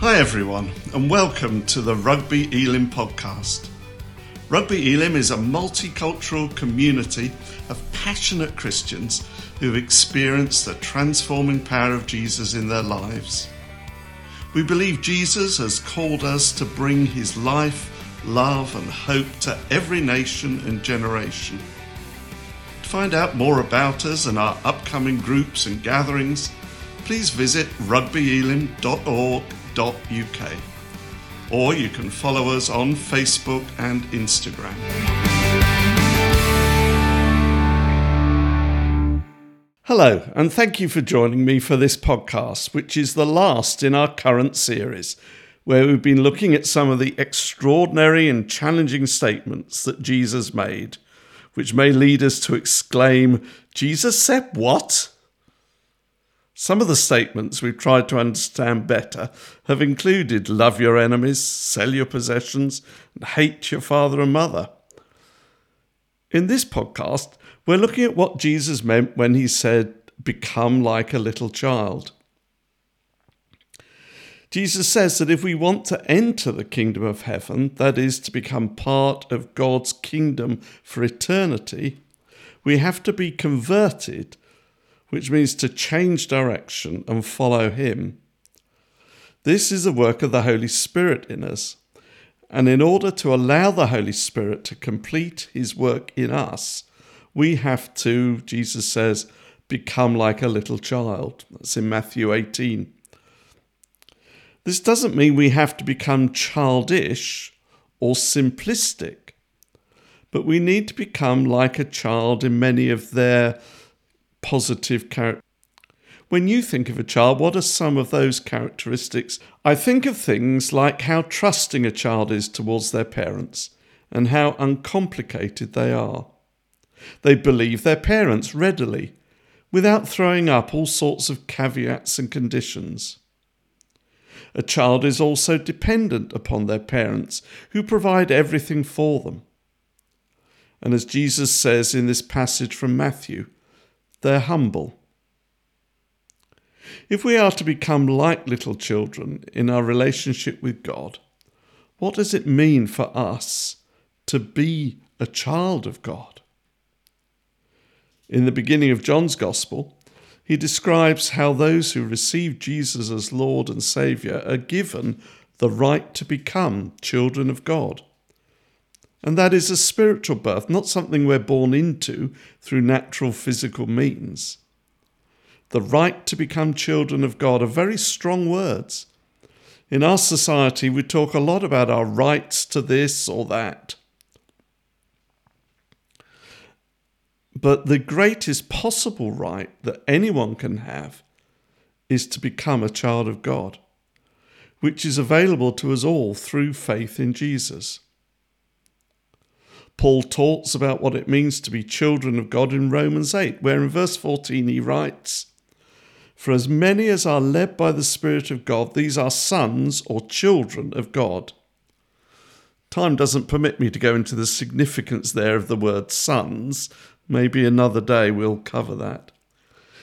Hi, everyone, and welcome to the Rugby Elim podcast. Rugby Elim is a multicultural community of passionate Christians who've experienced the transforming power of Jesus in their lives. We believe Jesus has called us to bring his life, love, and hope to every nation and generation. To find out more about us and our upcoming groups and gatherings, please visit rugbyelim.org www.ecc.uk. Or you can follow us on Facebook and Instagram. Hello, and thank you for joining me for this podcast, which is the last in our current series, where we've been looking at some of the extraordinary and challenging statements that Jesus made, which may lead us to exclaim, Jesus said what? Some of the statements we've tried to understand better have included love your enemies, sell your possessions, and hate your father and mother. In this podcast, we're looking at what Jesus meant when he said, Become like a little child. Jesus says that if we want to enter the kingdom of heaven, that is, to become part of God's kingdom for eternity, we have to be converted which means to change direction and follow Him. This is the work of the Holy Spirit in us. And in order to allow the Holy Spirit to complete His work in us, we have to, Jesus says, become like a little child. That's in Matthew 18. This doesn't mean we have to become childish or simplistic, but we need to become like a child in many of their positive character. When you think of a child, what are some of those characteristics? I think of things like how trusting a child is towards their parents and how uncomplicated they are. They believe their parents readily, without throwing up all sorts of caveats and conditions. A child is also dependent upon their parents, who provide everything for them. And as Jesus says in this passage from Matthew, they're humble. If we are to become like little children in our relationship with God, what does it mean for us to be a child of God? In the beginning of John's Gospel, he describes how those who receive Jesus as Lord and Saviour are given the right to become children of God. And that is a spiritual birth, not something we're born into through natural physical means. The right to become children of God are very strong words. In our society, we talk a lot about our rights to this or that. But the greatest possible right that anyone can have is to become a child of God, which is available to us all through faith in Jesus. Paul talks about what it means to be children of God in Romans 8, where in verse 14 he writes, For as many as are led by the Spirit of God, these are sons or children of God. Time doesn't permit me to go into the significance there of the word sons. Maybe another day we'll cover that.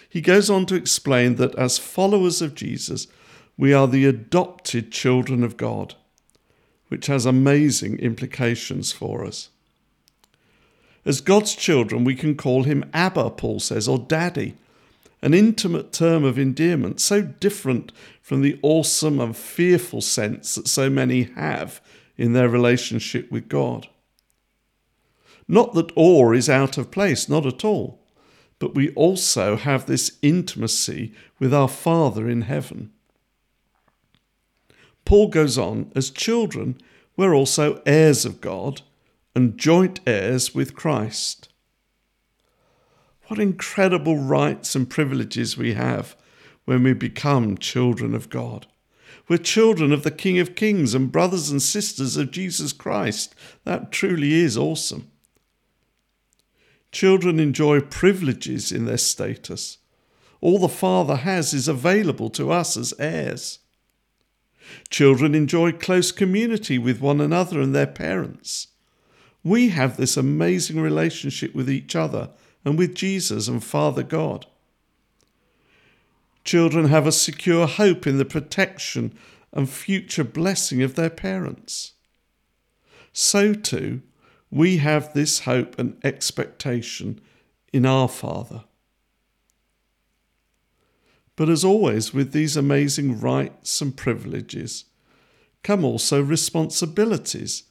He goes on to explain that as followers of Jesus, we are the adopted children of God, which has amazing implications for us. As God's children, we can call him Abba, Paul says, or Daddy, an intimate term of endearment, so different from the awesome and fearful sense that so many have in their relationship with God. Not that awe is out of place, not at all, but we also have this intimacy with our Father in heaven. Paul goes on, as children, we're also heirs of God and joint heirs with Christ. What incredible rights and privileges we have when we become children of God. We're children of the King of Kings and brothers and sisters of Jesus Christ. That truly is awesome. Children enjoy privileges in their status. All the Father has is available to us as heirs. Children enjoy close community with one another and their parents. We have this amazing relationship with each other and with Jesus and Father God. Children have a secure hope in the protection and future blessing of their parents. So too, we have this hope and expectation in our Father. But as always, with these amazing rights and privileges, come also responsibilities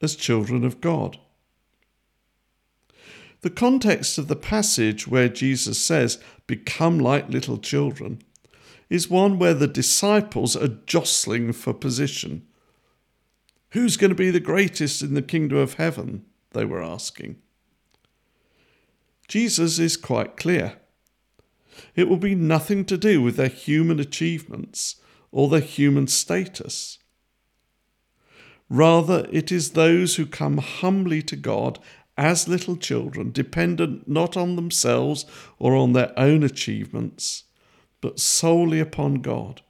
as children of God. The context of the passage where Jesus says, Become like little children, is one where the disciples are jostling for position. Who's going to be the greatest in the kingdom of heaven? They were asking. Jesus is quite clear. It will be nothing to do with their human achievements or their human status. Rather, it is those who come humbly to God as little children, dependent not on themselves or on their own achievements, but solely upon God.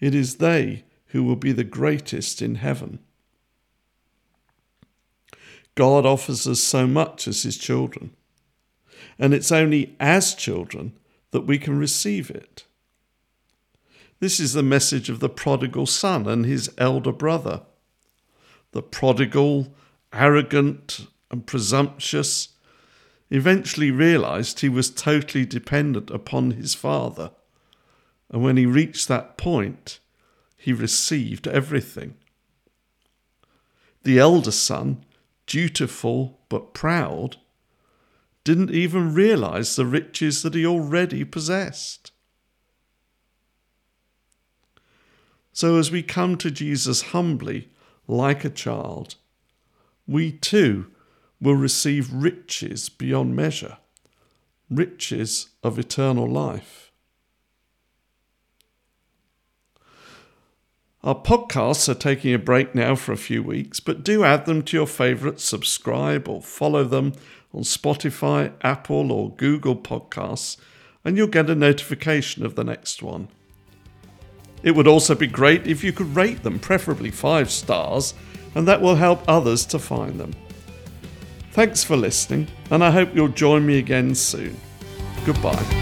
It is they who will be the greatest in heaven. God offers us so much as His children, and it's only as children that we can receive it. This is the message of the prodigal son and his elder brother. The prodigal, arrogant, and presumptuous, eventually realized he was totally dependent upon his father and when he reached that point, he received everything. The elder son, dutiful but proud, didn't even realize the riches that he already possessed. So, as we come to Jesus humbly, like a child, we too will receive riches beyond measure, riches of eternal life. Our podcasts are taking a break now for a few weeks, but do add them to your favourites, subscribe or follow them on Spotify, Apple, or Google Podcasts, and you'll get a notification of the next one. It would also be great if you could rate them, preferably five stars, and that will help others to find them. Thanks for listening, and I hope you'll join me again soon. Goodbye.